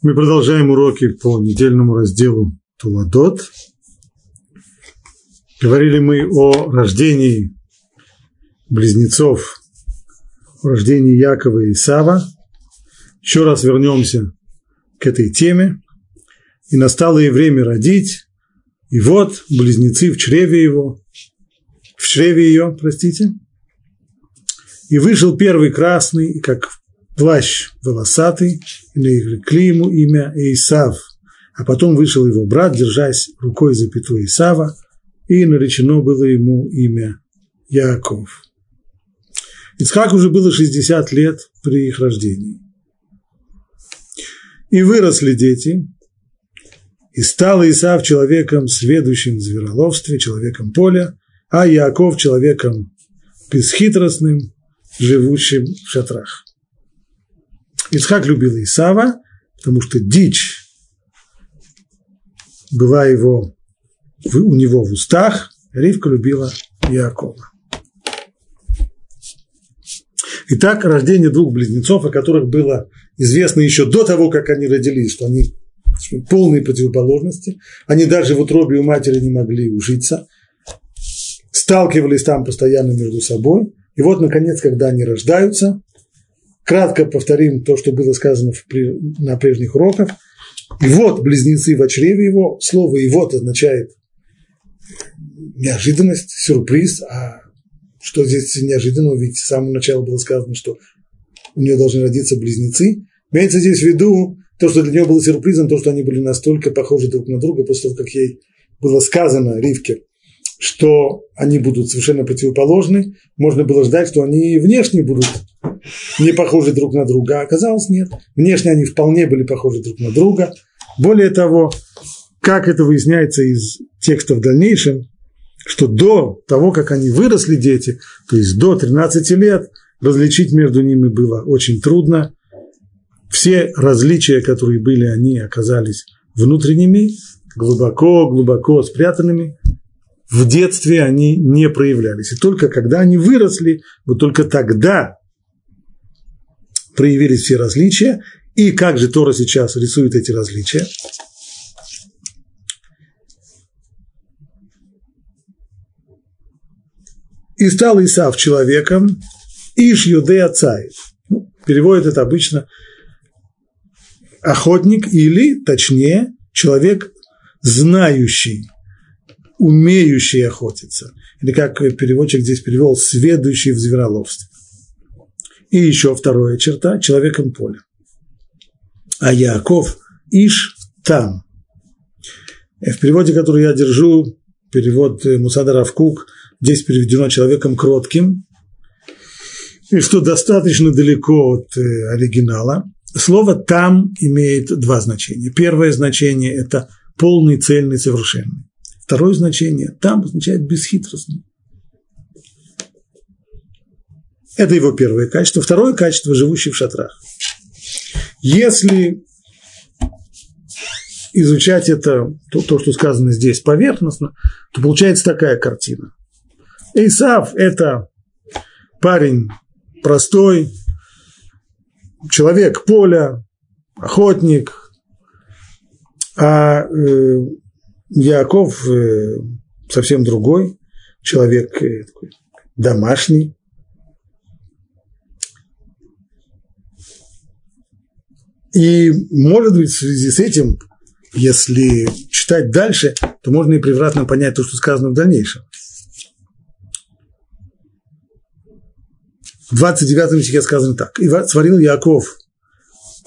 Мы продолжаем уроки по недельному разделу Туладот. Говорили мы о рождении близнецов, о рождении Якова и Исава. Еще раз вернемся к этой теме. И настало и время родить. И вот близнецы в чреве его, в чреве ее, простите. И вышел первый красный, как плащ волосатый, и нарекли ему имя Исав. А потом вышел его брат, держась рукой за пяту Исава, и наречено было ему имя Яков. Ицхак уже было 60 лет при их рождении. И выросли дети, и стал Исав человеком, сведущим в звероловстве, человеком поля, а Яков человеком бесхитростным, живущим в шатрах. Исхак любил Исава, потому что дичь была его, у него в устах, Ривка любила Иакова. Итак, рождение двух близнецов, о которых было известно еще до того, как они родились, что они полные противоположности, они даже в утробе у матери не могли ужиться, сталкивались там постоянно между собой, и вот, наконец, когда они рождаются, Кратко повторим то, что было сказано в, на прежних уроках. И вот близнецы в чреве его. Слово «и вот» означает неожиданность, сюрприз. А что здесь неожиданного? Ведь с самого начала было сказано, что у нее должны родиться близнецы. Имеется здесь в виду то, что для нее было сюрпризом, то, что они были настолько похожи друг на друга, после того, как ей было сказано, Ривке, что они будут совершенно противоположны. Можно было ждать, что они внешне будут не похожи друг на друга. А оказалось, нет. Внешне они вполне были похожи друг на друга. Более того, как это выясняется из текста в дальнейшем, что до того, как они выросли, дети, то есть до 13 лет, различить между ними было очень трудно. Все различия, которые были, они оказались внутренними, глубоко-глубоко спрятанными. В детстве они не проявлялись. И только когда они выросли, вот только тогда проявились все различия, и как же Тора сейчас рисует эти различия. И стал Исав человеком, Иш Юдея Цаев. Ну, переводит это обычно охотник или, точнее, человек, знающий, умеющий охотиться. Или как переводчик здесь перевел, сведущий в звероловстве. И еще вторая черта – человеком поля. А Яков – Иш там. В переводе, который я держу, перевод Мусада Равкук, здесь переведено человеком кротким, и что достаточно далеко от э, оригинала. Слово «там» имеет два значения. Первое значение – это полный, цельный, совершенный. Второе значение – там означает бесхитростный. Это его первое качество. Второе качество – живущий в шатрах. Если изучать это, то, то, что сказано здесь поверхностно, то получается такая картина. Исав – это парень простой, человек поля, охотник, а э, Яков э, совсем другой, человек э, такой, домашний, И, может быть, в связи с этим, если читать дальше, то можно и превратно понять то, что сказано в дальнейшем. В 29 стихе сказано так. «И сварил Яков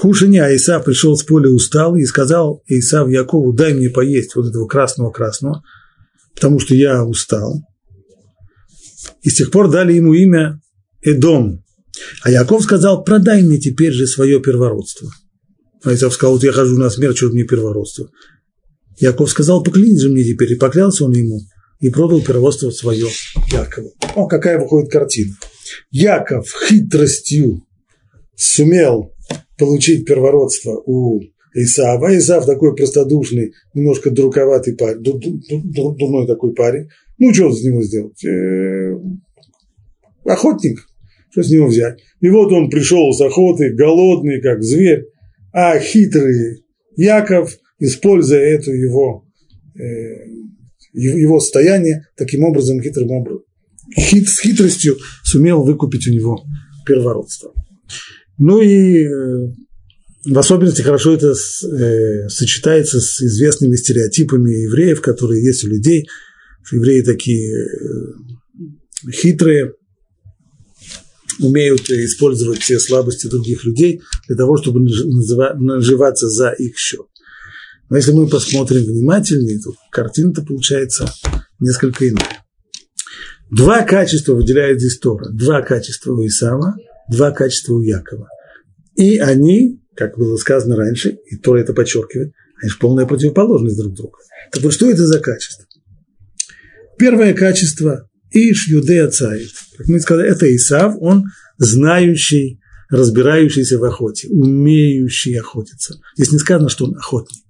кушанье, а Исав пришел с поля устал и сказал Исав Якову, дай мне поесть вот этого красного-красного, потому что я устал. И с тех пор дали ему имя Эдом. А Яков сказал, продай мне теперь же свое первородство. А Исав сказал, вот я хожу на смерть, что мне первородство. Яков сказал, поклянись же мне теперь. И поклялся он ему, и продал первородство свое Якову. О, какая выходит картина. Яков хитростью сумел получить первородство у Исава. А Исав такой простодушный, немножко друковатый парень, дурной такой парень. Ну, что с него сделать? Э, охотник. Что с него взять? И вот он пришел с охоты, голодный, как зверь, а хитрый Яков, используя эту его, э, его состояние, таким образом, хитрым образом, хит, с хитростью сумел выкупить у него первородство. Ну и э, в особенности хорошо это э, сочетается с известными стереотипами евреев, которые есть у людей. Евреи такие э, хитрые, умеют использовать все слабости других людей для того, чтобы наживаться за их счет. Но если мы посмотрим внимательнее, то картина-то получается несколько иная. Два качества выделяет здесь Тора. Два качества у Исава, два качества у Якова. И они, как было сказано раньше, и Тора это подчеркивает, они же полная противоположность друг другу. Так вот, что это за качество? Первое качество – Иш Юдея Цаид. Как мы сказали, это Исав, он знающий, разбирающийся в охоте, умеющий охотиться. Здесь не сказано, что он охотник.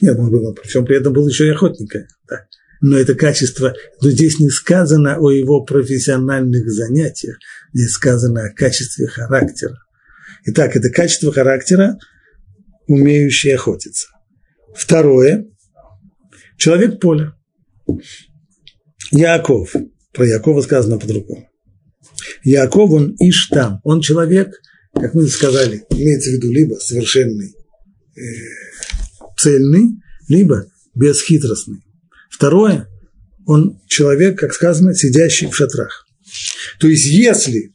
Нет, он был, причем при этом был еще и охотником. Да но это качество, но здесь не сказано о его профессиональных занятиях, здесь сказано о качестве характера. Итак, это качество характера, умеющий охотиться. Второе, человек поля. Яков, про Якова сказано по-другому. Яков, он Иштам, он человек, как мы сказали, имеется в виду либо совершенный, э, цельный, либо бесхитростный. Второе, он человек, как сказано, сидящий в шатрах. То есть, если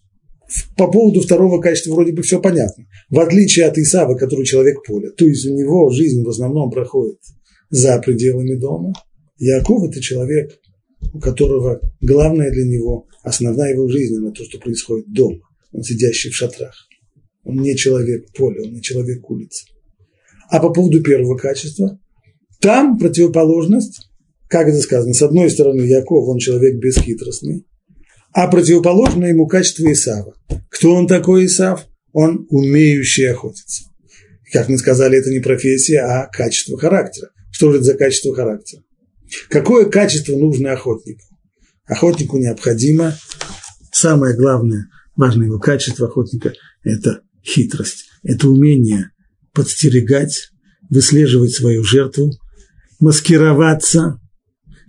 по поводу второго качества вроде бы все понятно, в отличие от Исава, который человек поля, то есть у него жизнь в основном проходит за пределами дома, Яков – это человек, у которого главное для него, основная его жизнь – на то, что происходит дома. Он сидящий в шатрах. Он не человек поля, он не человек улицы. А по поводу первого качества, там противоположность как это сказано, с одной стороны, Яков, он человек бесхитростный, а противоположно ему качество Исава. Кто он такой Исав? Он умеющий охотиться. Как мы сказали, это не профессия, а качество характера. Что же это за качество характера? Какое качество нужно охотнику? Охотнику необходимо, самое главное, важное его качество охотника – это хитрость, это умение подстерегать, выслеживать свою жертву, маскироваться,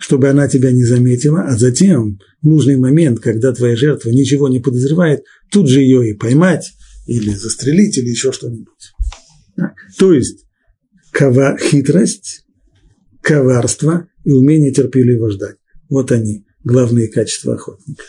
чтобы она тебя не заметила, а затем в нужный момент, когда твоя жертва ничего не подозревает, тут же ее и поймать, или застрелить, или еще что-нибудь. То есть кова, хитрость, коварство и умение терпеливо ждать. Вот они, главные качества охотника.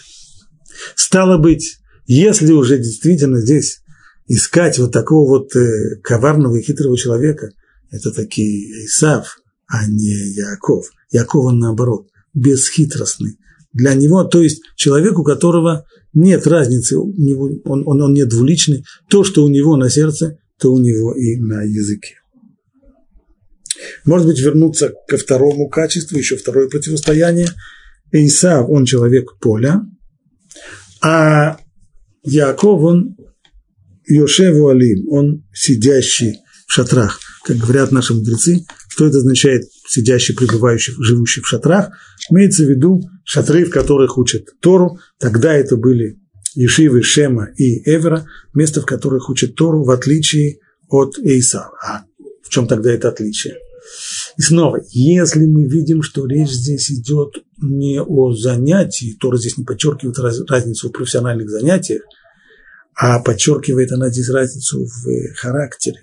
Стало быть, если уже действительно здесь искать вот такого вот э, коварного и хитрого человека, это такие Исав, а не Яков. Яков он наоборот, бесхитростный. Для него, то есть человек, у которого нет разницы, он, он, он не двуличный, то, что у него на сердце, то у него и на языке. Может быть, вернуться ко второму качеству, еще второе противостояние. Исав, он человек поля, а Яков, он Йошеву Алим, он сидящий в шатрах. Как говорят наши мудрецы, что это означает сидящий, пребывающий, живущий в шатрах? Имеется в виду шатры, в которых учат Тору. Тогда это были Ешивы, Шема и Эвера, место, в которых учат Тору, в отличие от Эйсава. А в чем тогда это отличие? И снова, если мы видим, что речь здесь идет не о занятии, Тора здесь не подчеркивает разницу в профессиональных занятиях, а подчеркивает она здесь разницу в характере,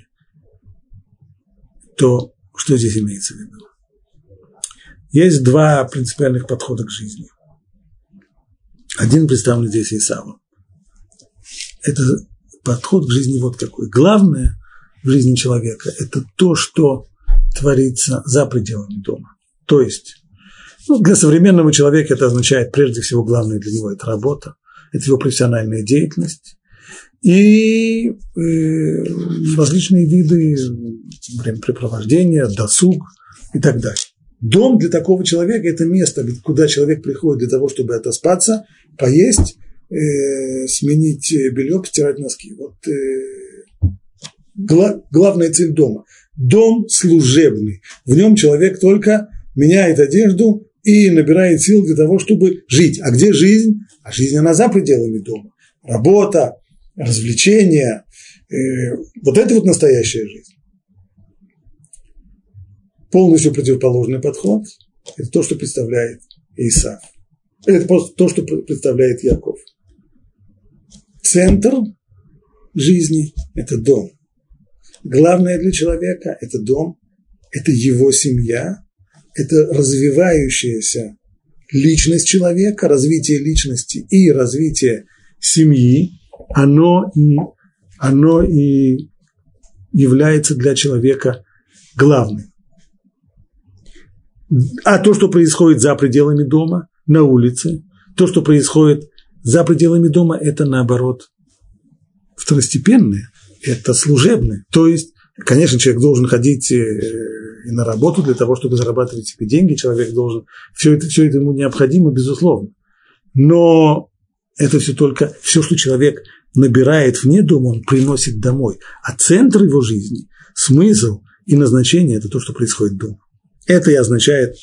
то что здесь имеется в виду? Есть два принципиальных подхода к жизни. Один представлен здесь Исавом. Это подход к жизни вот какой. Главное в жизни человека – это то, что творится за пределами дома. То есть, ну, для современного человека это означает, прежде всего, главное для него – это работа, это его профессиональная деятельность, и э, различные виды времяпрепровождения, досуг и так далее. Дом для такого человека – это место, куда человек приходит для того, чтобы отоспаться, поесть, э, сменить белье, постирать носки. Вот э, гла, главная цель дома. Дом служебный. В нем человек только меняет одежду и набирает сил для того, чтобы жить. А где жизнь? А жизнь, она за пределами дома. Работа, развлечения. Э, вот это вот настоящая жизнь. полностью противоположный подход – это то, что представляет Исав. Это то, что представляет Яков. Центр жизни – это дом. Главное для человека – это дом, это его семья, это развивающаяся личность человека, развитие личности и развитие семьи, оно и, оно и является для человека главным. А то, что происходит за пределами дома, на улице, то, что происходит за пределами дома, это наоборот второстепенное, это служебное. То есть, конечно, человек должен ходить э, и на работу для того, чтобы зарабатывать себе деньги, человек должен, все это, все это ему необходимо, безусловно. Но это все только, все, что человек набирает вне дома, он приносит домой. А центр его жизни, смысл и назначение – это то, что происходит дома. Это и означает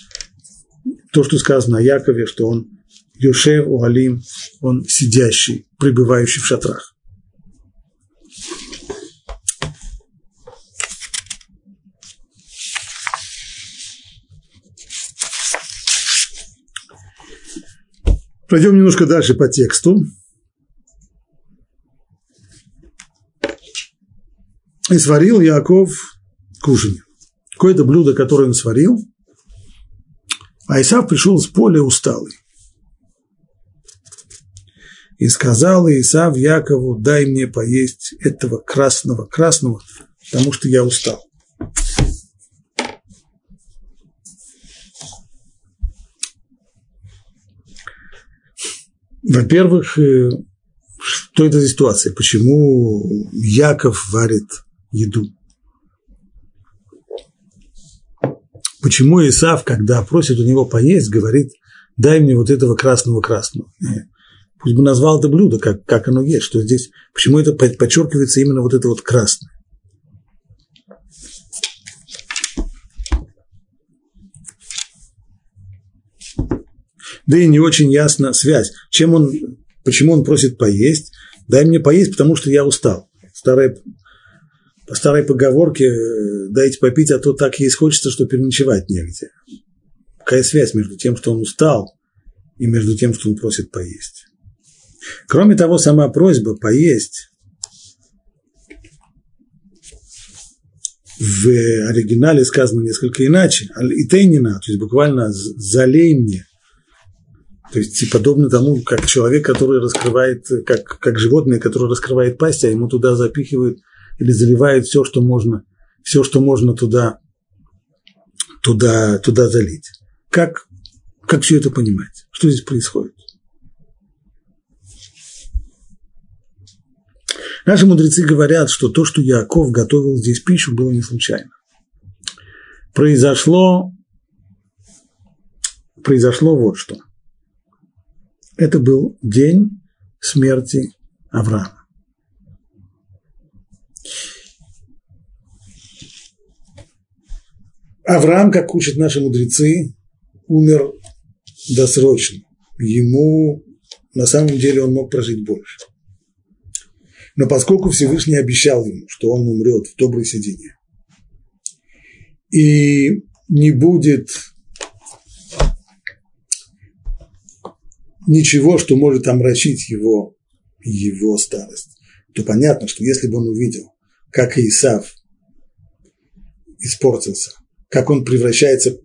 то, что сказано о Якове, что он Йошев Уалим, он сидящий, пребывающий в шатрах. Пройдем немножко дальше по тексту. И сварил Яков кушанье. Какое-то блюдо, которое он сварил, а Исав пришел с поля усталый. И сказал Исав Якову, дай мне поесть этого красного, красного, потому что я устал. Во-первых, э, что это за ситуация? Почему Яков варит еду? Почему Исав, когда просит у него поесть, говорит, дай мне вот этого красного-красного? Э, пусть бы назвал это блюдо, как, как оно есть, что здесь, почему это подчеркивается именно вот это вот красное? Да и не очень ясна связь. Чем он, почему он просит поесть? Дай мне поесть, потому что я устал. Старая, по старой поговорке, дайте попить, а то так есть хочется, что переночевать негде. Какая связь между тем, что он устал, и между тем, что он просит поесть? Кроме того, сама просьба поесть в оригинале сказано несколько иначе. Итейнина, то есть буквально залей мне. То есть подобно тому, как человек, который раскрывает, как, как животное, которое раскрывает пасть, а ему туда запихивают или заливают все, что можно, все, что можно туда, туда, туда залить. Как, как все это понимать? Что здесь происходит? Наши мудрецы говорят, что то, что Яков готовил здесь пищу, было не случайно. Произошло, произошло вот что – это был день смерти Авраама. Авраам, как учат наши мудрецы, умер досрочно. Ему на самом деле он мог прожить больше. Но поскольку Всевышний обещал ему, что он умрет в доброй седине, и не будет ничего, что может омрачить его, его старость, то понятно, что если бы он увидел, как Исав испортился, как он превращается,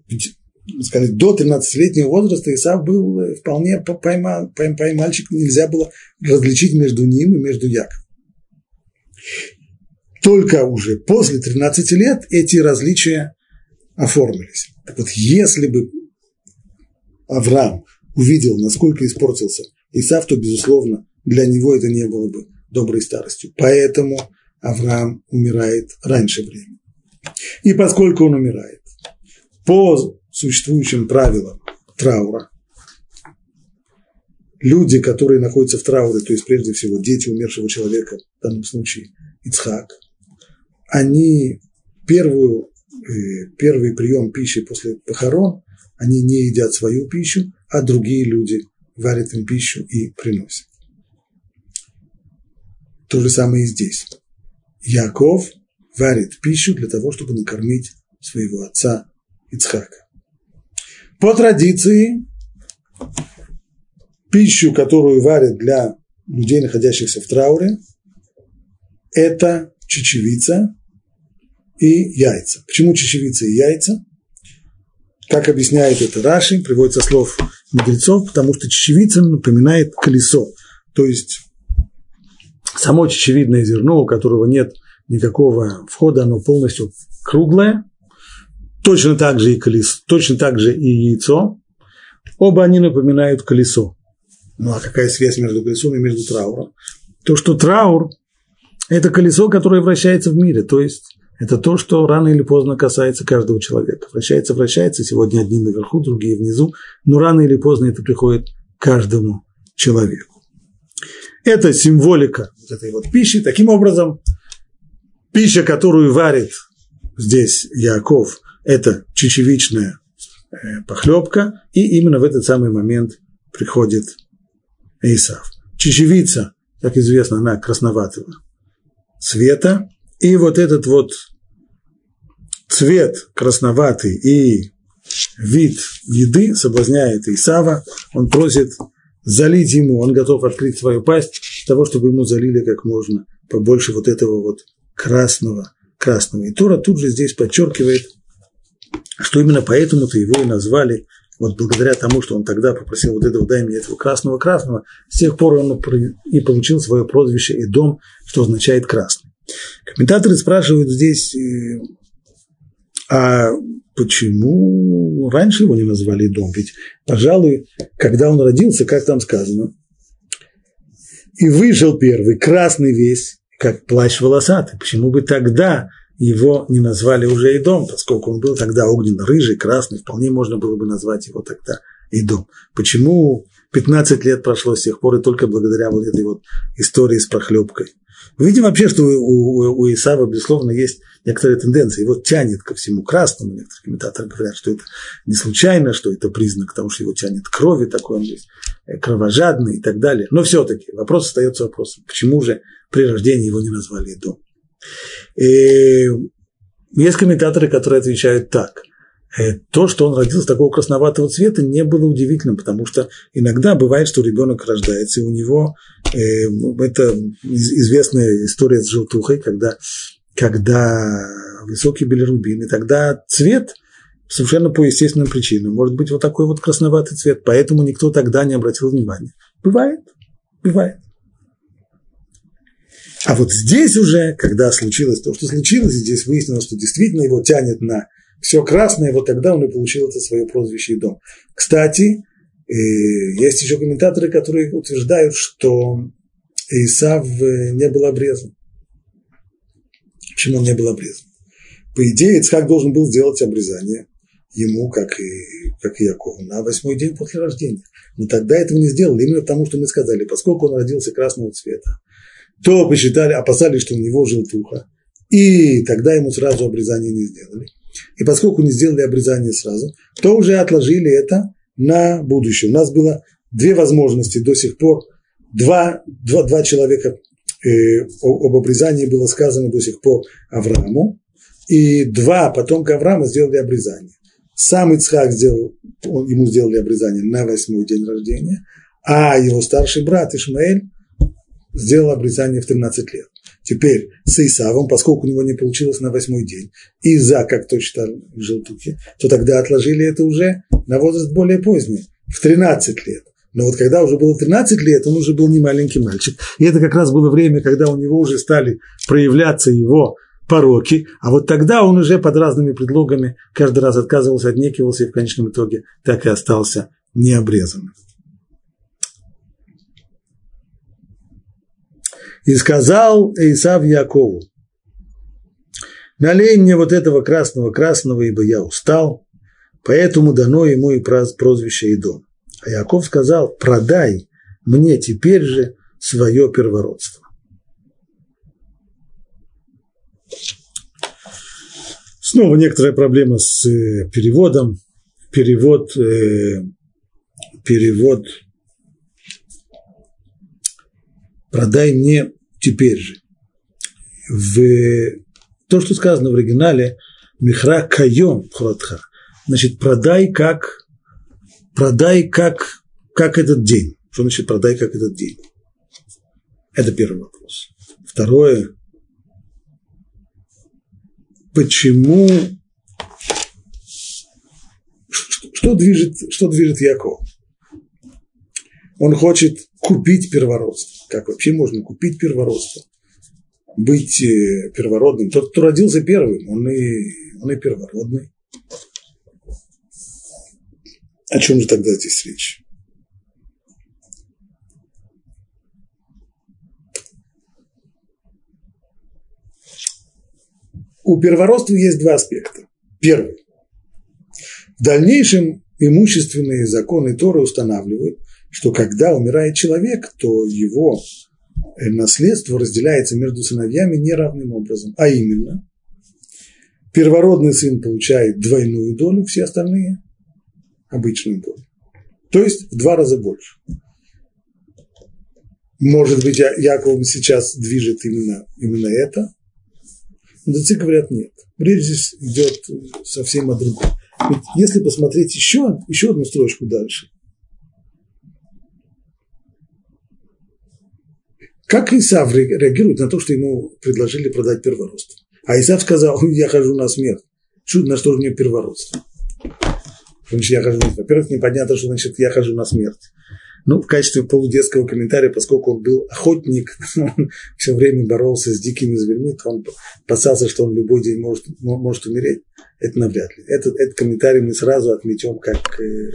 сказать, до 13-летнего возраста Исав был э, вполне пойма, мальчик, нельзя было различить между ним и между Яковом. Только уже после 13 лет эти различия оформились. Так вот, если бы Авраам увидел, насколько испортился Исав, то, безусловно, для него это не было бы доброй старостью. Поэтому Авраам умирает раньше времени. И поскольку он умирает по существующим правилам траура, люди, которые находятся в трауре, то есть прежде всего дети умершего человека, в данном случае Ицхак, они первую, э, первый прием пищи после похорон, они не едят свою пищу, а другие люди варят им пищу и приносят. То же самое и здесь. Яков варит пищу для того, чтобы накормить своего отца Ицхака. По традиции, пищу, которую варят для людей, находящихся в трауре, это чечевица и яйца. Почему чечевица и яйца? Как объясняет это Раши, приводится слов мудрецов, потому что чечевица напоминает колесо. То есть само чечевидное зерно, у которого нет никакого входа, оно полностью круглое. Точно так же и колесо, точно так же и яйцо. Оба они напоминают колесо. Ну а какая связь между колесом и между трауром? То, что траур – это колесо, которое вращается в мире, то есть это то, что рано или поздно касается каждого человека. Вращается, вращается, сегодня одни наверху, другие внизу, но рано или поздно это приходит каждому человеку. Это символика вот этой вот пищи. Таким образом, пища, которую варит здесь Яков, это чечевичная э, похлебка, и именно в этот самый момент приходит Исав. Чечевица, как известно, она красноватого цвета, и вот этот вот цвет красноватый и вид еды соблазняет Исава, он просит залить ему, он готов открыть свою пасть для того, чтобы ему залили как можно побольше вот этого вот красного, красного. И Тора тут же здесь подчеркивает, что именно поэтому-то его и назвали вот благодаря тому, что он тогда попросил вот этого, дай мне этого красного-красного, с тех пор он и получил свое прозвище Идом, что означает красный. Комментаторы спрашивают здесь, э, а почему раньше его не назвали Идом? Ведь, пожалуй, когда он родился, как там сказано, и вышел первый, красный весь, как плащ волосатый. Почему бы тогда его не назвали уже Идом, поскольку он был тогда огненно-рыжий, красный, вполне можно было бы назвать его тогда Идом. Почему 15 лет прошло с тех пор, и только благодаря вот этой вот истории с прохлебкой. Мы видим вообще, что у, у, у Исава, безусловно, есть некоторые тенденции. Его тянет ко всему красному. Некоторые комментаторы говорят, что это не случайно, что это признак того, что его тянет крови, такой он есть э, кровожадный и так далее. Но все-таки вопрос остается вопросом, почему же при рождении его не назвали Дом? И есть комментаторы, которые отвечают так. Э, то, что он родился такого красноватого цвета, не было удивительным, потому что иногда бывает, что ребенок рождается, и у него э, это известная история с желтухой, когда, когда высокий билирубин, и тогда цвет совершенно по естественным причинам может быть вот такой вот красноватый цвет, поэтому никто тогда не обратил внимания. Бывает, бывает. А вот здесь уже, когда случилось то, что случилось, здесь выяснилось, что действительно его тянет на все красное, вот тогда он и получил это свое прозвище и дом. Кстати, э, есть еще комментаторы, которые утверждают, что Исав э, не был обрезан. Почему он не был обрезан? По идее, Ицхак должен был сделать обрезание ему, как и, как и Якову, на восьмой день после рождения. Но тогда этого не сделали, именно потому, что мы сказали, поскольку он родился красного цвета, то посчитали, опасались, что у него желтуха, и тогда ему сразу обрезание не сделали. И поскольку не сделали обрезание сразу, то уже отложили это на будущее. У нас было две возможности до сих пор. Два, два, два человека э, об обрезании было сказано до сих пор Аврааму, и два потомка Авраама сделали обрезание. Сам Ицхак сделал, он, ему сделали обрезание на восьмой день рождения, а его старший брат Ишмаэль сделал обрезание в 13 лет. Теперь с Исавом, поскольку у него не получилось на восьмой день, и за, как то читал в желтухе, то тогда отложили это уже на возраст более поздний, в 13 лет. Но вот когда уже было 13 лет, он уже был не маленький мальчик. И это как раз было время, когда у него уже стали проявляться его пороки, а вот тогда он уже под разными предлогами каждый раз отказывался, отнекивался и в конечном итоге так и остался необрезанным. И сказал Исав Якову, налей мне вот этого красного-красного, ибо я устал, поэтому дано ему и прозвище Идом. А Яков сказал, продай мне теперь же свое первородство. Снова некоторая проблема с э, переводом. Перевод, э, перевод продай мне теперь же. В то, что сказано в оригинале, Михра Кайом Хротха, значит, продай как, продай как, как этот день. Что значит продай как этот день? Это первый вопрос. Второе, почему, что движет, что движет Яков? Он хочет купить первородство. Как вообще можно купить первородство? Быть э, первородным. Тот, кто родился первым, он и, он и первородный. О чем же тогда здесь речь? У первородства есть два аспекта. Первый. В дальнейшем имущественные законы Торы устанавливают, что когда умирает человек, то его э, наследство разделяется между сыновьями неравным образом. А именно, первородный сын получает двойную долю, все остальные – обычную долю. То есть в два раза больше. Может быть, Яков сейчас движет именно, именно это, Мудрецы говорят нет. Речь здесь идет совсем о другом. Ведь если посмотреть еще, еще одну строчку дальше, как Исав реагирует на то, что ему предложили продать первородство? А Исав сказал, я хожу на смерть. Что, на что же мне первородство? Значит, я хожу, во-первых, непонятно, что значит я хожу на смерть ну, в качестве полудетского комментария, поскольку он был охотник, он все время боролся с дикими зверьми, то он опасался, что он любой день может, может умереть. Это навряд ли. Этот, этот комментарий мы сразу отметем как, э,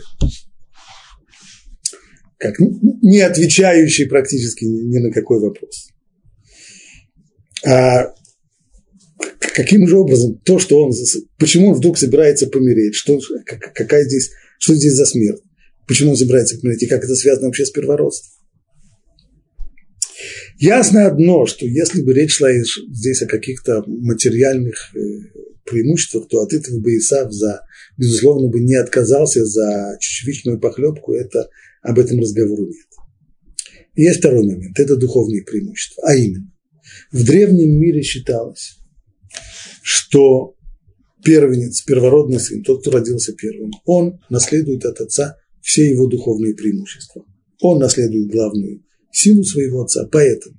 как не отвечающий практически ни на какой вопрос. А каким же образом то, что он, почему он вдруг собирается помереть, что, какая здесь, что здесь за смерть? Почему он собирается помереть и как это связано вообще с первородством. Ясно одно, что если бы речь шла здесь о каких-то материальных э, преимуществах, то от этого бы Исав за, безусловно, бы не отказался за чечевичную похлебку, это, об этом разговору нет. И есть второй момент, это духовные преимущества, а именно, в древнем мире считалось, что первенец, первородный сын, тот, кто родился первым, он наследует от отца все его духовные преимущества. Он наследует главную силу своего отца. Поэтому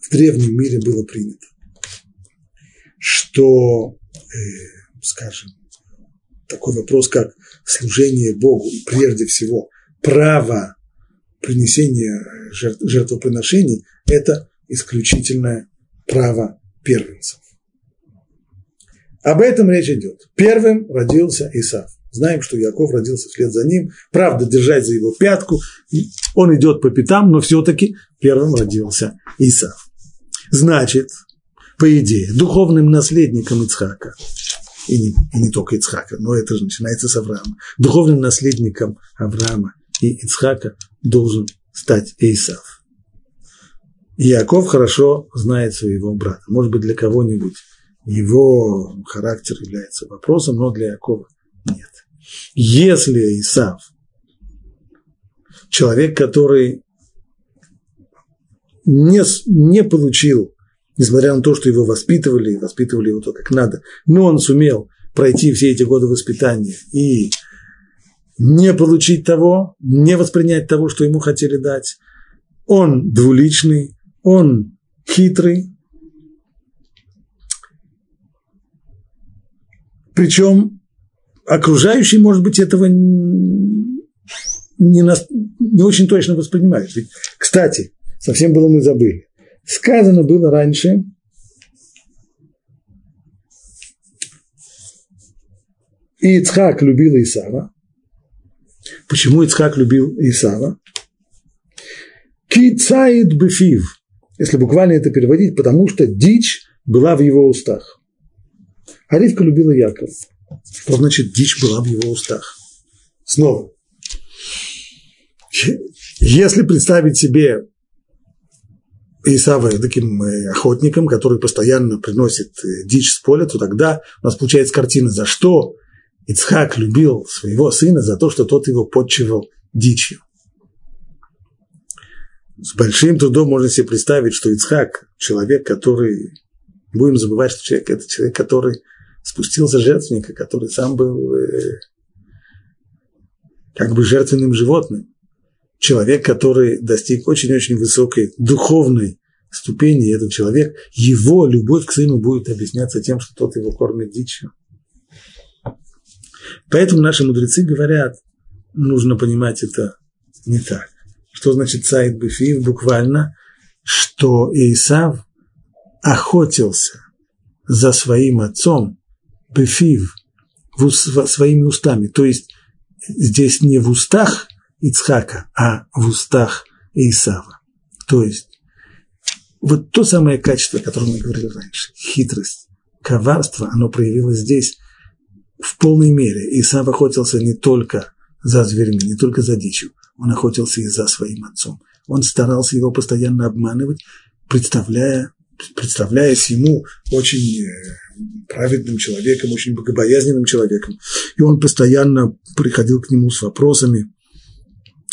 в древнем мире было принято, что, э, скажем, такой вопрос, как служение Богу, и прежде всего право принесения жертв, жертвоприношений – это исключительное право первенцев. Об этом речь идет. Первым родился Исав. Знаем, что Яков родился вслед за ним. Правда, держать за его пятку. Он идет по пятам, но все-таки первым родился Исав. Значит, по идее, духовным наследником Ицхака, и не, и не только Ицхака, но это же начинается с Авраама, духовным наследником Авраама и Ицхака должен стать Исав. Яков хорошо знает своего брата. Может быть, для кого-нибудь его характер является вопросом, но для Якова нет. Если Исав, человек, который не, не получил, несмотря на то, что его воспитывали, воспитывали его то, как надо, но он сумел пройти все эти годы воспитания и не получить того, не воспринять того, что ему хотели дать. Он двуличный, он хитрый. Причем окружающие, может быть, этого не, на, не очень точно воспринимают. Ведь, кстати, совсем было мы забыли. Сказано было раньше, Ицхак любил Исава. Почему Ицхак любил Исава? Кицаид бефив, если буквально это переводить, потому что дичь была в его устах. А Ривка любила Якова. Что значит дичь была в его устах? Снова. Если представить себе Исава таким э, охотником, который постоянно приносит э, дичь с поля, то тогда у нас получается картина, за что Ицхак любил своего сына, за то, что тот его подчивал дичью. С большим трудом можно себе представить, что Ицхак – человек, который, будем забывать, что человек – это человек, который спустился жертвенника, который сам был э, как бы жертвенным животным. Человек, который достиг очень-очень высокой духовной ступени, этот человек, его любовь к сыну будет объясняться тем, что тот его кормит дичью. Поэтому наши мудрецы говорят, нужно понимать это не так. Что значит сайт бифив? Буквально, что Исав охотился за своим отцом, бифив, своими устами. То есть здесь не в устах Ицхака, а в устах Исава. То есть вот то самое качество, о котором мы говорили раньше, хитрость, коварство, оно проявилось здесь в полной мере. Исав охотился не только за зверями, не только за дичью, он охотился и за своим отцом. Он старался его постоянно обманывать, представляя, представляясь ему очень э, праведным человеком, очень богобоязненным человеком. И он постоянно приходил к нему с вопросами,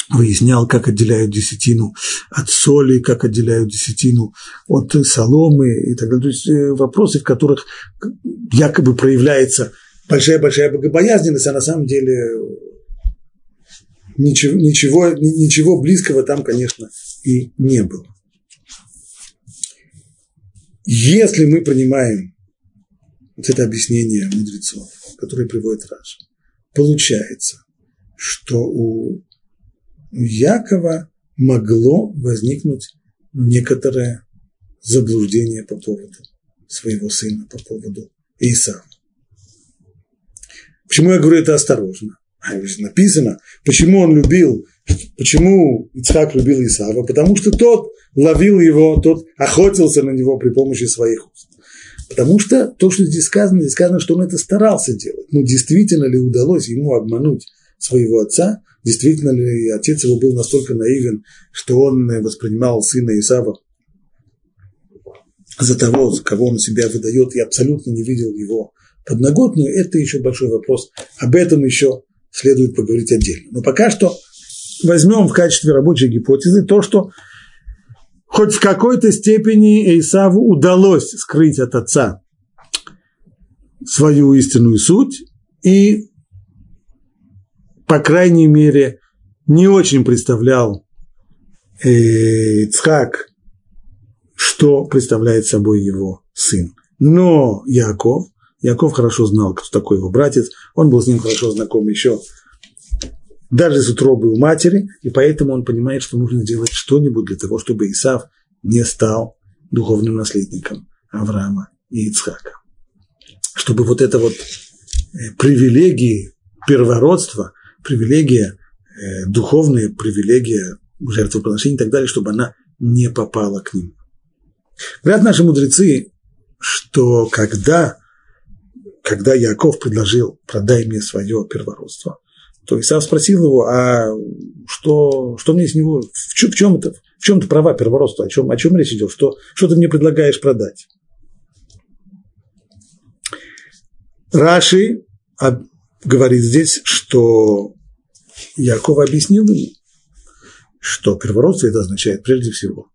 выяснял, как отделяют десятину от соли, как отделяют десятину от соломы и так далее. То есть э, вопросы, в которых якобы проявляется большая-большая богобоязненность, а на самом деле ничего, ничего, ничего близкого там, конечно, и не было. Если мы принимаем вот это объяснение мудрецов, которое приводит Раша, получается, что у Якова могло возникнуть некоторое заблуждение по поводу своего сына, по поводу Исава. Почему я говорю это осторожно? А написано, почему он любил, почему Ицхак любил Исава, потому что тот ловил его, тот охотился на него при помощи своих уст. Потому что то, что здесь сказано, здесь сказано, что он это старался делать. Но действительно ли удалось ему обмануть своего отца? Действительно ли отец его был настолько наивен, что он воспринимал сына Исава за того, за кого он себя выдает, и абсолютно не видел его подноготную, это еще большой вопрос. Об этом еще следует поговорить отдельно. Но пока что возьмем в качестве рабочей гипотезы то, что хоть в какой-то степени Исаву удалось скрыть от отца свою истинную суть и, по крайней мере, не очень представлял э, Ицхак, что представляет собой его сын. Но Яков Яков хорошо знал, кто такой его братец, он был с ним хорошо знаком еще даже с утробы у матери, и поэтому он понимает, что нужно сделать что-нибудь для того, чтобы Исав не стал духовным наследником Авраама и Ицхака. Чтобы вот это вот э, привилегии первородства, привилегия, э, духовная привилегия жертвоприношения и так далее, чтобы она не попала к ним. Говорят наши мудрецы, что когда когда Яков предложил «продай мне свое первородство», то Исав спросил его, а что, что мне с него, в чем, в чем это, в чем это права первородства, о чем, о чем речь идет, что, что ты мне предлагаешь продать? Раши говорит здесь, что Яков объяснил ему, что первородство это означает прежде всего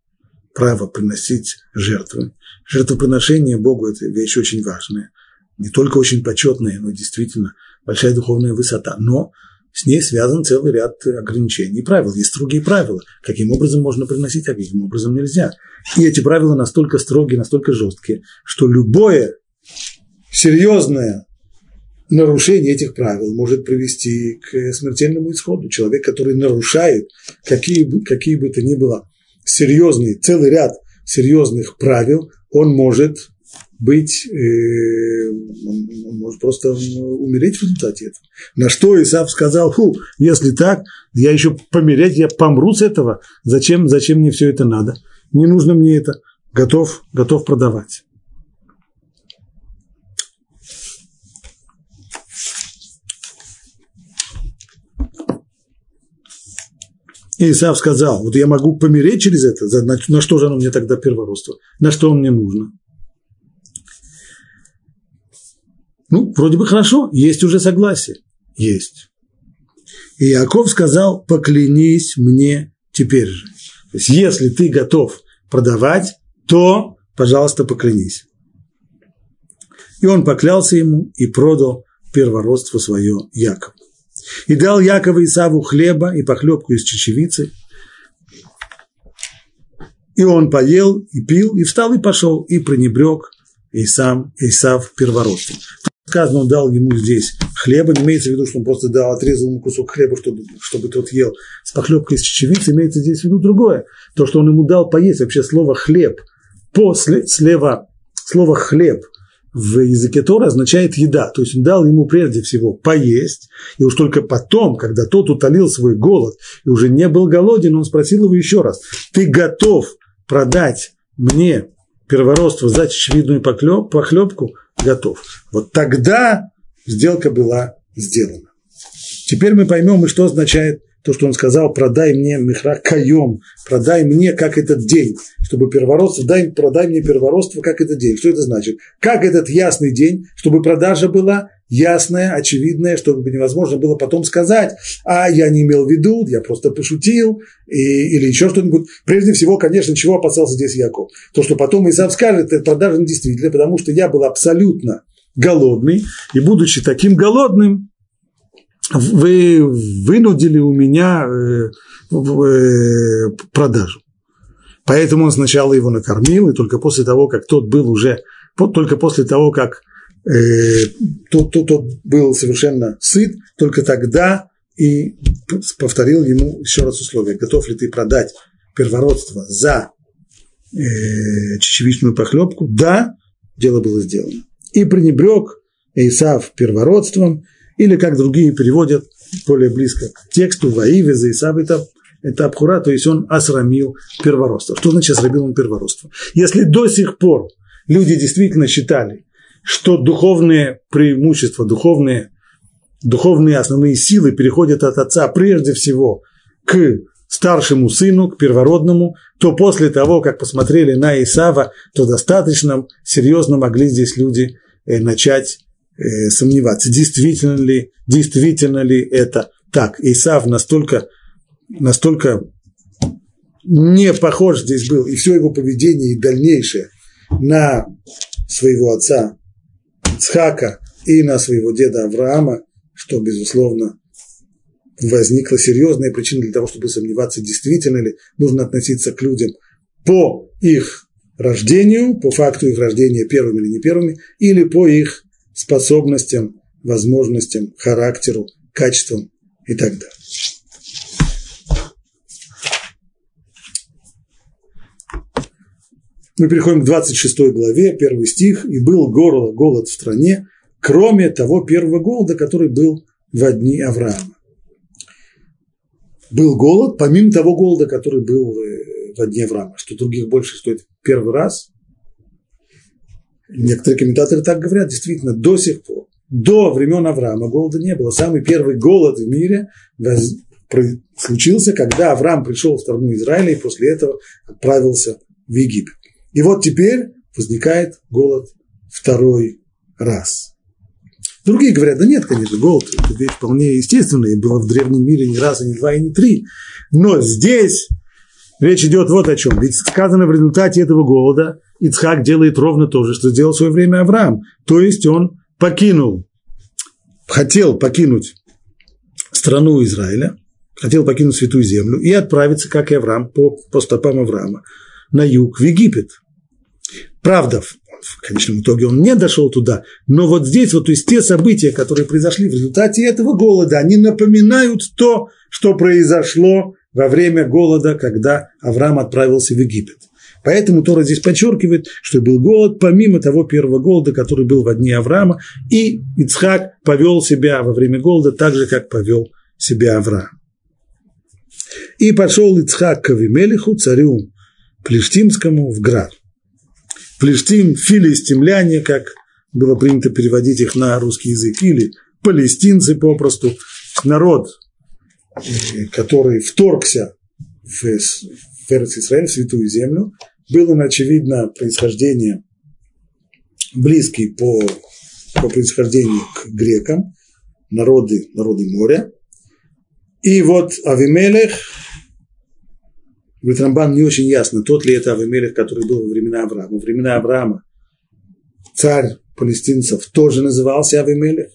право приносить жертвы. Жертвоприношение Богу – это вещь очень важная не только очень почетная, но действительно большая духовная высота, но с ней связан целый ряд ограничений и правил. Есть строгие правила, каким образом можно приносить, а каким образом нельзя. И эти правила настолько строгие, настолько жесткие, что любое серьезное нарушение этих правил может привести к смертельному исходу. Человек, который нарушает какие бы, какие бы то ни было серьезные, целый ряд серьезных правил, он может быть, э, он, он может просто умереть в результате этого. На что Исав сказал, фу, если так, я еще помереть, я помру с этого, зачем, зачем мне все это надо? Не нужно мне это, готов, готов продавать. И Исав сказал, вот я могу помереть через это, на, на что же оно мне тогда первородство, на что мне нужно? Ну, вроде бы хорошо, есть уже согласие. Есть. И Яков сказал, поклянись мне теперь же. То есть, если ты готов продавать, то, пожалуйста, поклянись. И он поклялся ему и продал первородство свое Якову. И дал Якову Исаву хлеба и похлебку из чечевицы. И он поел, и пил, и встал, и пошел, и пренебрег и сам Исав первородством. Сказано, он дал ему здесь хлеба, не имеется в виду, что он просто дал, отрезал ему кусок хлеба, чтобы, чтобы тот ел с похлебкой из чечевицы, имеется здесь в виду другое. То, что он ему дал поесть, вообще слово хлеб, после, слева, слово хлеб в языке Тора означает еда. То есть он дал ему прежде всего поесть, и уж только потом, когда тот утолил свой голод и уже не был голоден, он спросил его еще раз, ты готов продать мне первородство за чечевидную похлебку? Готов. Вот тогда сделка была сделана. Теперь мы поймем, и что означает то, что он сказал, продай мне мехра каем, продай мне как этот день, чтобы первородство, дай, продай мне первородство как этот день. Что это значит? Как этот ясный день, чтобы продажа была ясная, очевидная, чтобы невозможно было потом сказать, а я не имел в виду, я просто пошутил, и, или еще что-нибудь. Прежде всего, конечно, чего опасался здесь Яков? То, что потом Исав скажет, это продажа действительно, потому что я был абсолютно голодный, и будучи таким голодным, вы вынудили у меня э, э, продажу. Поэтому он сначала его накормил, и только после того, как тот был уже, только после того, как тот, тот, тот был совершенно сыт, только тогда и повторил ему еще раз условие, готов ли ты продать первородство за э, чечевичную похлебку? Да, дело было сделано. И пренебрег Исав первородством, или как другие переводят более близко к тексту Ваиве за Исав, это, это Абхура, то есть он осрамил первородство. Что значит осрамил он первородство? Если до сих пор люди действительно считали, что духовные преимущества, духовные, духовные основные силы переходят от отца прежде всего к старшему сыну, к первородному, то после того, как посмотрели на Исава, то достаточно серьезно могли здесь люди э, начать э, сомневаться, действительно ли, действительно ли это так. Исав настолько, настолько не похож здесь был, и все его поведение и дальнейшее на своего отца Ицхака и на своего деда Авраама, что, безусловно, возникла серьезная причина для того, чтобы сомневаться, действительно ли нужно относиться к людям по их рождению, по факту их рождения первыми или не первыми, или по их способностям, возможностям, характеру, качествам и так далее. Мы переходим к 26 главе, первый стих. «И был горло, голод в стране, кроме того первого голода, который был в дни Авраама». Был голод, помимо того голода, который был в дни Авраама. Что других больше стоит первый раз. Некоторые комментаторы так говорят, действительно, до сих пор, до времен Авраама голода не было. Самый первый голод в мире случился, когда Авраам пришел в страну Израиля и после этого отправился в Египет. И вот теперь возникает голод второй раз. Другие говорят, да нет, конечно, голод – это вещь вполне естественная, было в древнем мире не раз, и не два, и не три. Но здесь речь идет вот о чем. Ведь сказано в результате этого голода Ицхак делает ровно то же, что сделал в свое время Авраам. То есть он покинул, хотел покинуть страну Израиля, хотел покинуть Святую Землю и отправиться, как и Авраам, по, по стопам Авраама, на юг, в Египет. Правда, в конечном итоге он не дошел туда, но вот здесь вот, то есть те события, которые произошли в результате этого голода, они напоминают то, что произошло во время голода, когда Авраам отправился в Египет. Поэтому Тора здесь подчеркивает, что был голод, помимо того первого голода, который был в дни Авраама, и Ицхак повел себя во время голода так же, как повел себя Авраам. И пошел Ицхак к Авимелиху, царю Плештимскому, в Град. Плештим, филистимляне, как было принято переводить их на русский язык, или палестинцы попросту, народ, э, который вторгся в, в Израиль, в Святую Землю, был он, очевидно, происхождение близкий по, по происхождению к грекам, народы, народы моря. И вот Авимелех, Говорит, Рамбан не очень ясно, тот ли это Авимелех, который был во времена Авраама. Во времена Авраама царь палестинцев тоже назывался Авимелех.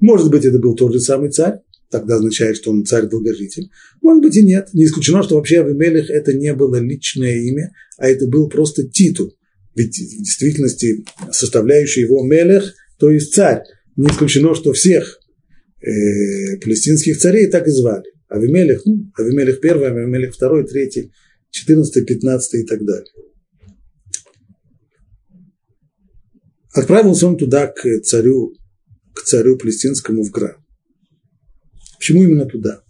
Может быть, это был тот же самый царь, тогда означает, что он царь-долгожитель. Может быть и нет. Не исключено, что вообще Авимелех это не было личное имя, а это был просто титул. Ведь в действительности составляющий его Мелех, то есть царь. Не исключено, что всех э, палестинских царей так и звали. Авимелех, ну, Авимелех первый, Авимелех второй, третий, четырнадцатый, пятнадцатый и так далее. Отправился он туда к царю, к царю палестинскому в Град. Почему именно туда?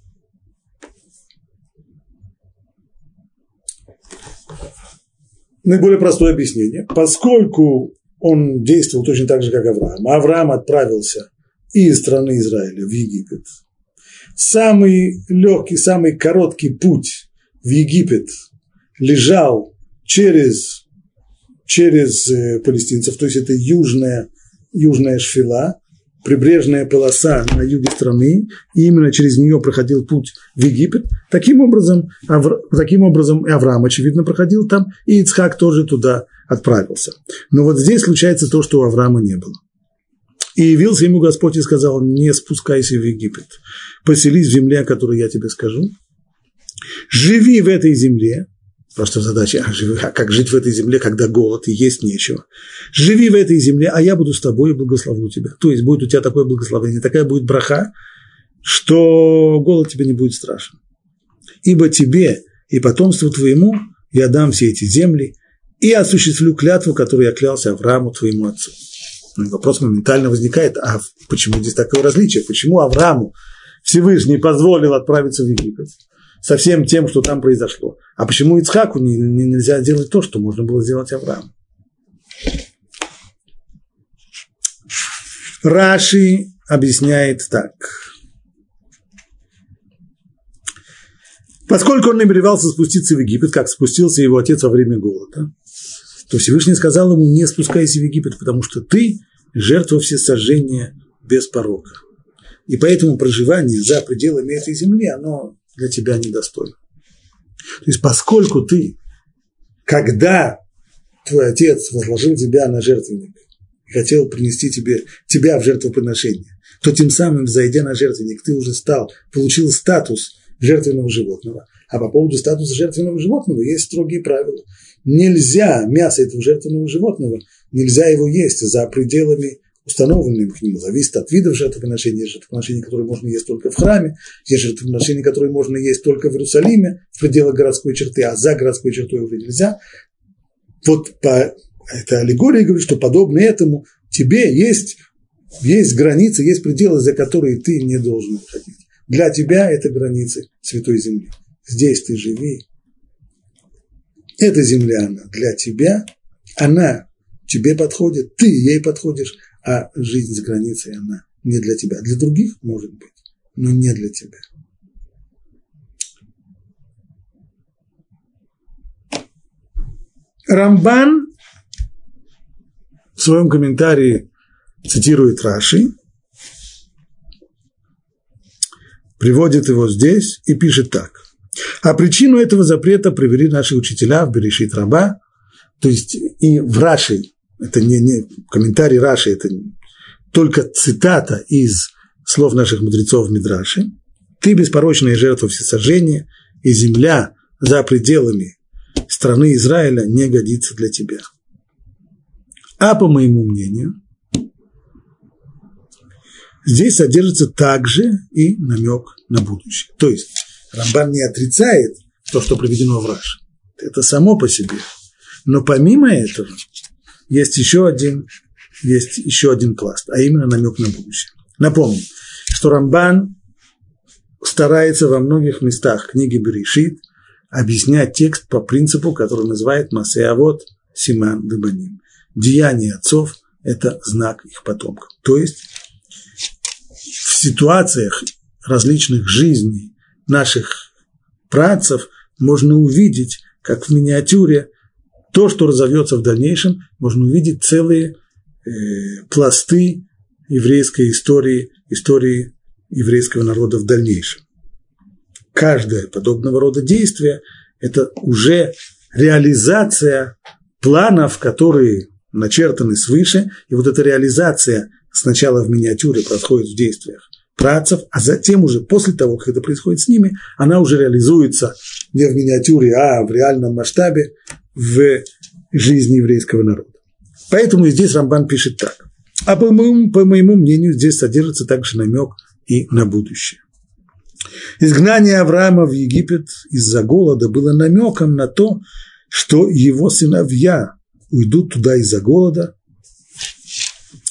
Наиболее простое объяснение. Поскольку он действовал точно так же, как Авраам, Авраам отправился из страны Израиля в Египет, самый легкий, самый короткий путь в Египет лежал через, через э, палестинцев, то есть это южная, южная шфила, прибрежная полоса на юге страны, и именно через нее проходил путь в Египет. Таким образом, Авр... таким образом и Авраам, очевидно, проходил там, и Ицхак тоже туда отправился. Но вот здесь случается то, что у Авраама не было. И явился ему Господь и сказал, не спускайся в Египет, поселись в земле, о которой я тебе скажу, живи в этой земле, Просто задача, а, а как жить в этой земле, когда голод и есть нечего? Живи в этой земле, а я буду с тобой и благословлю тебя. То есть будет у тебя такое благословение, такая будет браха, что голод тебе не будет страшен. Ибо тебе и потомству твоему я дам все эти земли и осуществлю клятву, которую я клялся Аврааму, твоему отцу. Ну, вопрос моментально возникает, а почему здесь такое различие? Почему Аврааму Всевышний позволил отправиться в Египет? Со всем тем, что там произошло. А почему Ицхаку не, не, нельзя делать то, что можно было сделать Аврааму? Раши объясняет так. Поскольку он намеревался спуститься в Египет, как спустился его отец во время голода, то Всевышний сказал ему, не спускайся в Египет, потому что ты жертва всесожжения без порока. И поэтому проживание за пределами этой земли, оно для тебя недостойно. То есть, поскольку ты, когда твой отец возложил тебя на жертвенник и хотел принести тебе, тебя в жертвоприношение, то тем самым, зайдя на жертвенник, ты уже стал, получил статус жертвенного животного. А по поводу статуса жертвенного животного есть строгие правила. Нельзя мясо этого жертвенного животного, нельзя его есть за пределами установленным к нему, зависит от видов жертвоприношения. Есть жертвоприношения, которые можно есть только в храме, есть жертвоприношения, которые можно есть только в Иерусалиме, в пределах городской черты, а за городской чертой уже нельзя. Вот по этой аллегории говорит, что подобно этому тебе есть, есть границы, есть пределы, за которые ты не должен выходить. Для тебя это границы Святой Земли. Здесь ты живи. Эта земля, она для тебя, она тебе подходит, ты ей подходишь, а жизнь за границей, она не для тебя. Для других, может быть, но не для тебя. Рамбан в своем комментарии цитирует Раши, приводит его здесь и пишет так. А причину этого запрета привели наши учителя в Берешит Раба, то есть и в Раши это не, не комментарий Раши, это только цитата из слов наших мудрецов в Мидраше. Ты беспорочная жертва всесожжения, и земля за пределами страны Израиля не годится для тебя. А по моему мнению, здесь содержится также и намек на будущее. То есть Рамбан не отрицает то, что приведено в Раши. Это само по себе. Но помимо этого, есть еще один, есть еще один пласт, а именно намек на будущее. Напомню, что Рамбан старается во многих местах книги Берешит объяснять текст по принципу, который называет Масеавод Симан Дебаним. Деяние отцов – это знак их потомков. То есть в ситуациях различных жизней наших працев можно увидеть, как в миниатюре, то, что разовьется в дальнейшем, можно увидеть целые э, пласты еврейской истории, истории еврейского народа в дальнейшем. Каждое подобного рода действие – это уже реализация планов, которые начертаны свыше, и вот эта реализация сначала в миниатюре происходит в действиях працев, а затем уже после того, как это происходит с ними, она уже реализуется не в миниатюре, а в реальном масштабе в жизни еврейского народа. Поэтому здесь Рамбан пишет так. А по моему, по моему мнению, здесь содержится также намек и на будущее. Изгнание Авраама в Египет из-за голода было намеком на то, что его сыновья уйдут туда из-за голода.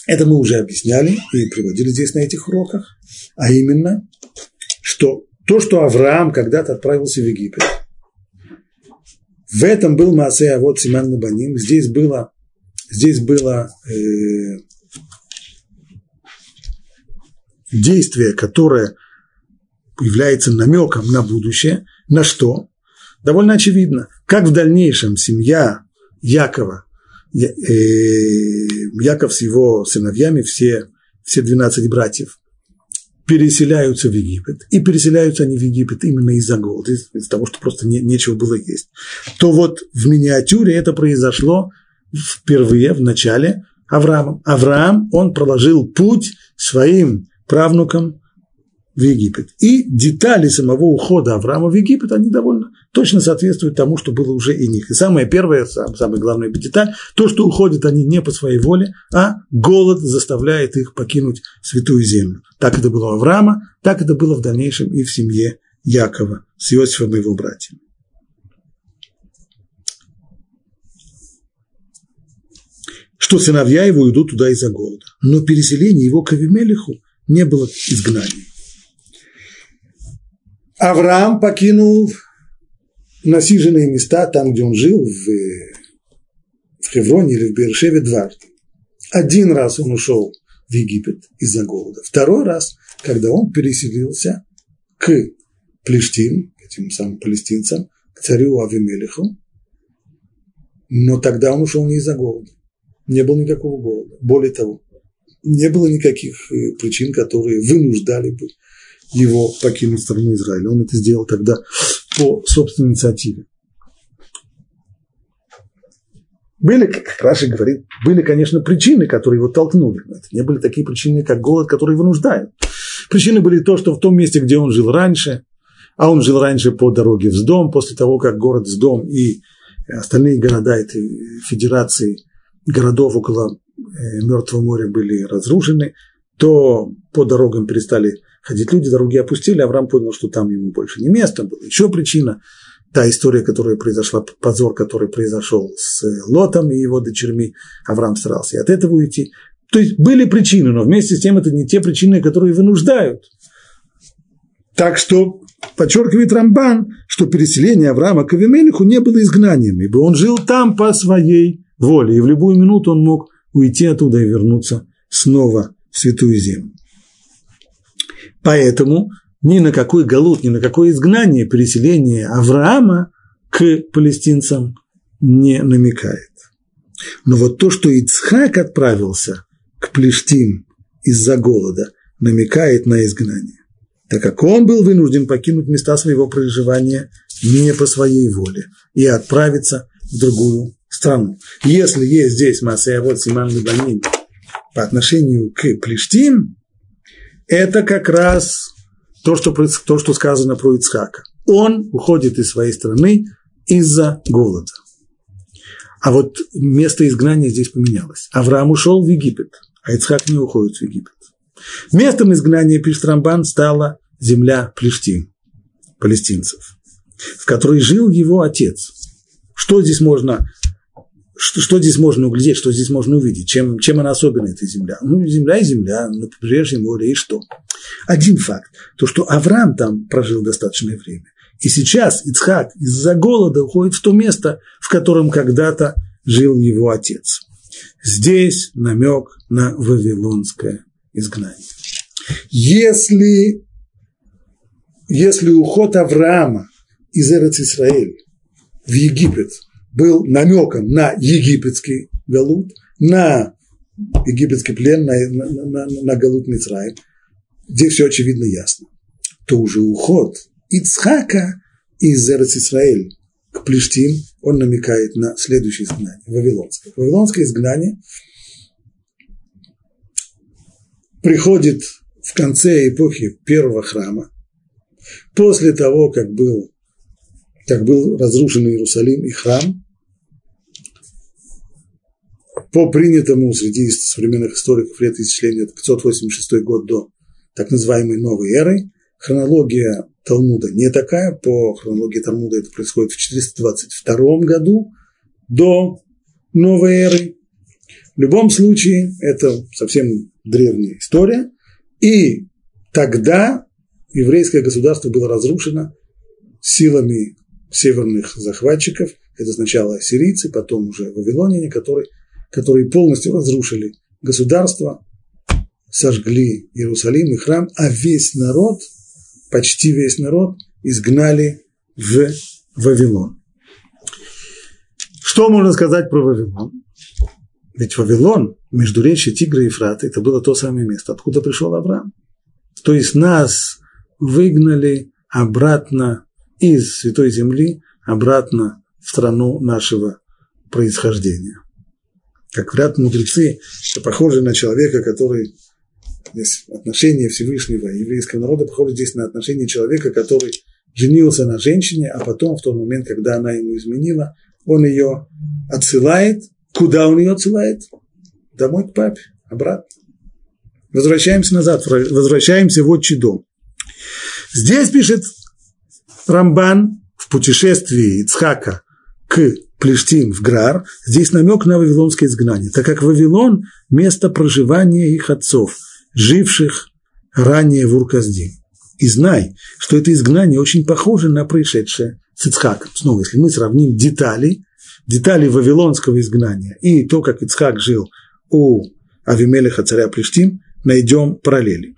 Это мы уже объясняли и приводили здесь на этих уроках. А именно, что то, что Авраам когда-то отправился в Египет, в этом был Маасея, вот Симан Набаним, здесь было, здесь было э, действие, которое является намеком на будущее, на что? Довольно очевидно, как в дальнейшем семья Якова, э, Яков с его сыновьями, все, все 12 братьев, переселяются в Египет, и переселяются они в Египет именно из-за голода, из-за того, что просто не, нечего было есть, то вот в миниатюре это произошло впервые в начале Авраамом. Авраам, он проложил путь своим правнукам в Египет. И детали самого ухода Авраама в Египет, они довольно точно соответствуют тому, что было уже и них. И самая первая, самая главная деталь, то, что уходят они не по своей воле, а голод заставляет их покинуть святую землю. Так это было у Авраама, так это было в дальнейшем и в семье Якова с Иосифом и его братьями. Что сыновья его идут туда из-за голода. Но переселение его к Авимелиху не было изгнанием. Авраам покинул насиженные места там, где он жил, в, в Хевроне или в Бершеве дважды. Один раз он ушел в Египет из-за голода. Второй раз, когда он переселился к Плештим, этим самым палестинцам, к царю Авимелиху, но тогда он ушел не из-за голода. Не было никакого голода. Более того, не было никаких э, причин, которые вынуждали бы его покинуть страну Израиля. Он это сделал тогда по собственной инициативе. Были, как Раши говорит, были, конечно, причины, которые его толкнули. Это не были такие причины, как голод, которые вынуждают. Причины были то, что в том месте, где он жил раньше, а он жил раньше по дороге в Сдом, после того, как город Сдом и остальные города этой федерации городов около э, Мертвого моря были разрушены, то по дорогам перестали ходить люди, дороги опустили, Авраам понял, что там ему больше не место, была еще причина, та история, которая произошла, позор, который произошел с Лотом и его дочерьми, Авраам старался и от этого уйти. То есть были причины, но вместе с тем это не те причины, которые вынуждают. Так что подчеркивает Рамбан, что переселение Авраама к Авимелиху не было изгнанием, ибо он жил там по своей воле, и в любую минуту он мог уйти оттуда и вернуться снова в святую землю. Поэтому ни на какой галут, ни на какое изгнание, переселение Авраама к палестинцам не намекает. Но вот то, что Ицхак отправился к Плештим из-за голода, намекает на изгнание, так как он был вынужден покинуть места своего проживания не по своей воле и отправиться в другую страну. Если есть здесь Масея вот Симан Либанин по отношению к Плештим, это как раз то, что, то, что сказано про Ицхака. Он уходит из своей страны из-за голода. А вот место изгнания здесь поменялось. Авраам ушел в Египет, а Ицхак не уходит в Египет. Местом изгнания, пишет Рамбан, стала земля Плештим, палестинцев, в которой жил его отец. Что здесь можно что, что здесь можно углядеть, что здесь можно увидеть, чем, чем она особенна, эта земля? Ну, земля и земля, на побережье моря, и что? Один факт, то, что Авраам там прожил достаточное время. И сейчас Ицхак из-за голода уходит в то место, в котором когда-то жил его отец. Здесь намек на вавилонское изгнание. Если, если уход Авраама из Эрец Исраэль в Египет – был намеком на египетский галут, на египетский плен, на, на, на, на галут Мицраим. Здесь все очевидно ясно. То уже уход Ицхака из Эрец Исраэль к Плештим, он намекает на следующее изгнание, вавилонское. Вавилонское изгнание приходит в конце эпохи первого храма, после того, как был, как был разрушен Иерусалим и храм, по принятому среди современных историков лет исчисления, это 586 год до так называемой новой эры, хронология Талмуда не такая, по хронологии Талмуда это происходит в 422 году до новой эры. В любом случае, это совсем древняя история, и тогда еврейское государство было разрушено силами северных захватчиков, это сначала ассирийцы, потом уже вавилоняне, которые, которые полностью разрушили государство, сожгли Иерусалим и храм, а весь народ, почти весь народ, изгнали в Вавилон. Что можно сказать про Вавилон? Ведь Вавилон, между речью Тигра и Ефрата, это было то самое место, откуда пришел Авраам. То есть нас выгнали обратно из Святой Земли, обратно в страну нашего происхождения. Как говорят мудрецы, это похоже на человека, который здесь отношение Всевышнего еврейского народа похоже здесь на отношение человека, который женился на женщине, а потом, в тот момент, когда она ему изменила, он ее отсылает. Куда он ее отсылает? Домой к папе, обратно. Возвращаемся назад, возвращаемся в отчий дом. Здесь пишет Рамбан в путешествии Ицхака к Плештим в Грар, здесь намек на вавилонское изгнание, так как Вавилон – место проживания их отцов, живших ранее в Урказди. И знай, что это изгнание очень похоже на происшедшее с Ицхаком. Снова, если мы сравним детали, детали вавилонского изгнания и то, как Ицхак жил у Авимелеха, царя Плештим, найдем параллели.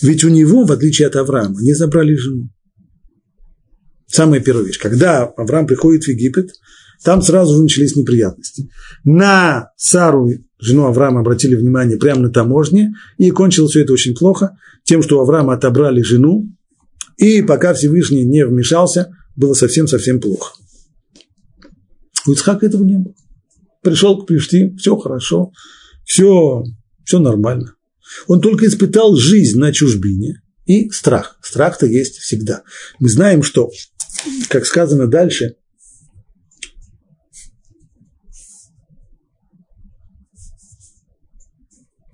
Ведь у него, в отличие от Авраама, не забрали жену. Самая первая вещь. Когда Авраам приходит в Египет, там сразу же начались неприятности. На Сару, жену Авраама, обратили внимание прямо на таможне, и кончилось все это очень плохо, тем, что у Авраама отобрали жену, и пока Всевышний не вмешался, было совсем-совсем плохо. У Ицхака этого не было. Пришел к Плешти, все хорошо, все, все нормально. Он только испытал жизнь на чужбине и страх. Страх-то есть всегда. Мы знаем, что, как сказано дальше,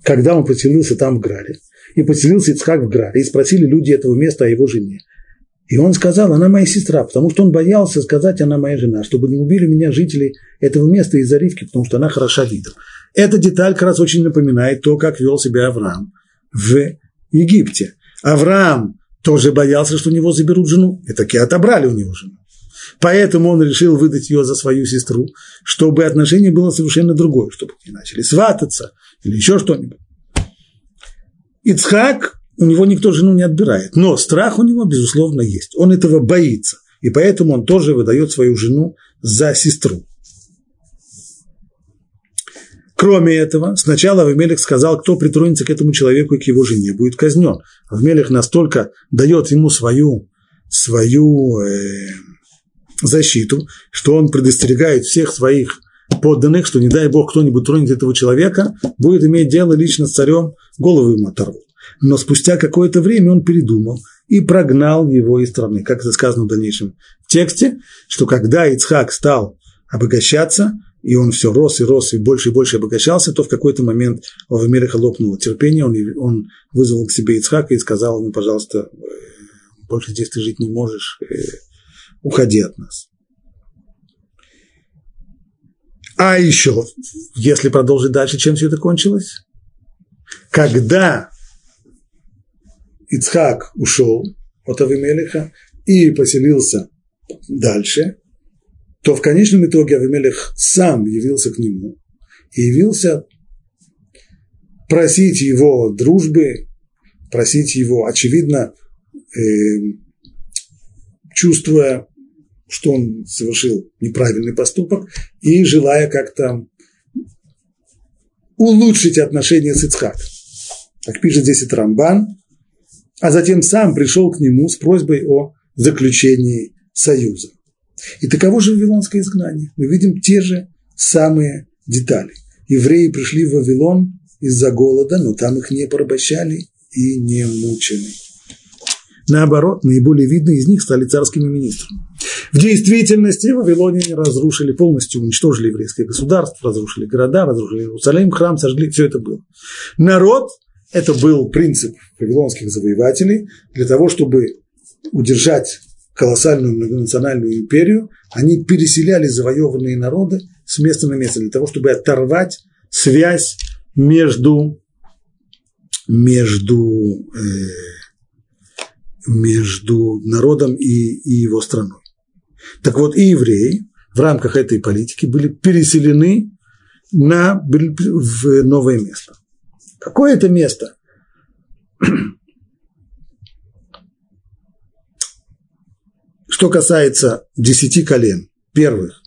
когда он поселился там в Граре, и поселился Ицхак в Граре, и спросили люди этого места о его жене. И он сказал, она моя сестра, потому что он боялся сказать, она моя жена, чтобы не убили меня жители этого места из-за Ривки, потому что она хороша видом. Эта деталь как раз очень напоминает то, как вел себя Авраам в Египте. Авраам тоже боялся, что у него заберут жену, и таки отобрали у него жену. Поэтому он решил выдать ее за свою сестру, чтобы отношение было совершенно другое, чтобы не начали свататься или еще что-нибудь. Ицхак у него никто жену не отбирает. Но страх у него, безусловно, есть. Он этого боится. И поэтому он тоже выдает свою жену за сестру. Кроме этого, сначала Авимелех сказал, кто притронется к этому человеку и к его жене, будет казнен. Авимелех настолько дает ему свою, свою э, защиту, что он предостерегает всех своих подданных, что не дай бог кто-нибудь тронет этого человека, будет иметь дело лично с царем, голову ему оторвут. Но спустя какое-то время он передумал и прогнал его из страны. Как это сказано в дальнейшем тексте, что когда Ицхак стал обогащаться, и он все рос и рос, и больше и больше обогащался, то в какой-то момент у Авимелеха лопнуло терпение, он, он вызвал к себе Ицхака и сказал ему, пожалуйста, э, больше здесь ты жить не можешь, э, уходи от нас. А еще, если продолжить дальше, чем все это кончилось? Когда Ицхак ушел от Авимелиха и поселился дальше, то в конечном итоге Авимелих сам явился к нему и явился просить его дружбы, просить его, очевидно, э, чувствуя, что он совершил неправильный поступок, и желая как-то улучшить отношения с Ицхаком. Как пишет здесь и Трамбан, а затем сам пришел к нему с просьбой о заключении союза. И таково же вавилонское изгнание. Мы видим те же самые детали. Евреи пришли в Вавилон из-за голода, но там их не порабощали и не мучены. Наоборот, наиболее видные из них стали царскими министрами. В действительности вавилоняне разрушили, полностью уничтожили еврейское государство, разрушили города, разрушили Иерусалим, храм, сожгли, все это было. Народ, это был принцип вавилонских завоевателей, для того, чтобы удержать колоссальную многонациональную империю, они переселяли завоеванные народы с места на место, для того, чтобы оторвать связь между, между, э, между народом и, и его страной. Так вот, и евреи в рамках этой политики были переселены на, в новое место. Какое это место? Что касается десяти колен, первых,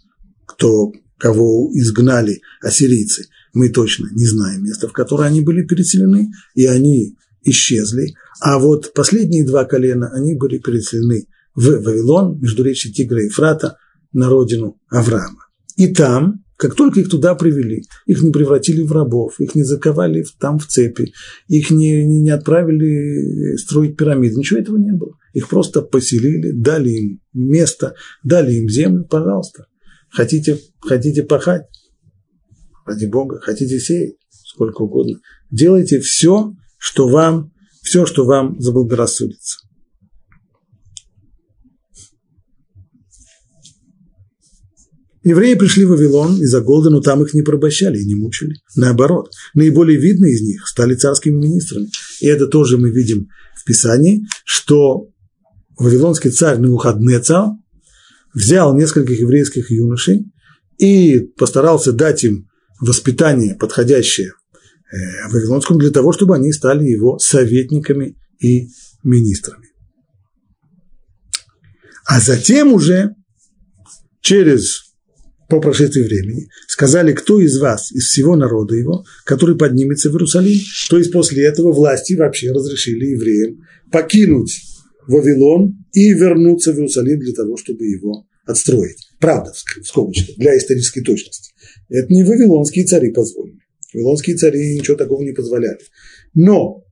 кто, кого изгнали ассирийцы, мы точно не знаем места, в которое они были переселены, и они исчезли. А вот последние два колена, они были переселены в Вавилон, между речи Тигра и Фрата, на родину Авраама. И там, как только их туда привели, их не превратили в рабов, их не заковали там в цепи, их не, не отправили строить пирамиды, ничего этого не было. Их просто поселили, дали им место, дали им землю, пожалуйста. Хотите, хотите пахать, ради Бога, хотите сеять, сколько угодно. Делайте все, что вам, все, что вам заблагорассудится. Евреи пришли в Вавилон из-за голода, но там их не порабощали и не мучили. Наоборот, наиболее видные из них стали царскими министрами. И это тоже мы видим в Писании, что вавилонский царь Навуходнецар взял нескольких еврейских юношей и постарался дать им воспитание, подходящее Вавилонскому, для того, чтобы они стали его советниками и министрами. А затем уже через по прошествии времени, сказали, кто из вас, из всего народа его, который поднимется в Иерусалим. То есть после этого власти вообще разрешили евреям покинуть Вавилон и вернуться в Иерусалим для того, чтобы его отстроить. Правда, в скобочках, для исторической точности. Это не вавилонские цари позволили. Вавилонские цари ничего такого не позволяли. Но,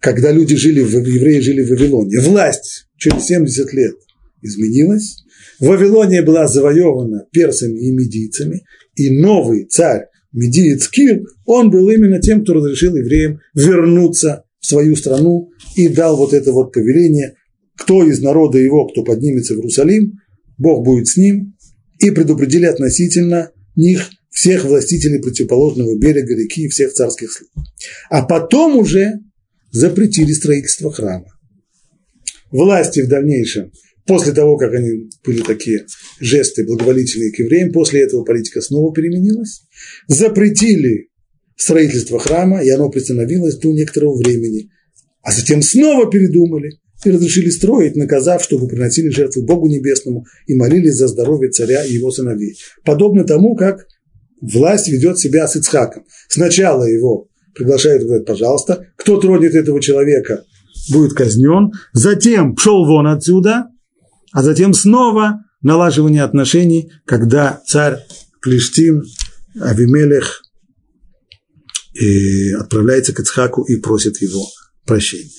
когда люди жили, евреи жили в Вавилоне, власть через 70 лет изменилась, Вавилония была завоевана персами и медийцами, и новый царь медиец Кир, он был именно тем, кто разрешил евреям вернуться в свою страну и дал вот это вот повеление, кто из народа его, кто поднимется в Иерусалим, Бог будет с ним, и предупредили относительно них всех властителей противоположного берега реки и всех царских слуг. А потом уже запретили строительство храма. Власти в дальнейшем После того, как они были такие жесты благоволительные к евреям, после этого политика снова переменилась. Запретили строительство храма, и оно приостановилось до некоторого времени. А затем снова передумали и разрешили строить, наказав, чтобы приносили жертвы Богу Небесному и молились за здоровье царя и его сыновей. Подобно тому, как власть ведет себя с Ицхаком. Сначала его приглашают и говорят, пожалуйста, кто тронет этого человека, будет казнен. Затем пшел вон отсюда, а затем снова налаживание отношений, когда царь Плештим Авимелех и отправляется к Ицхаку и просит его прощения.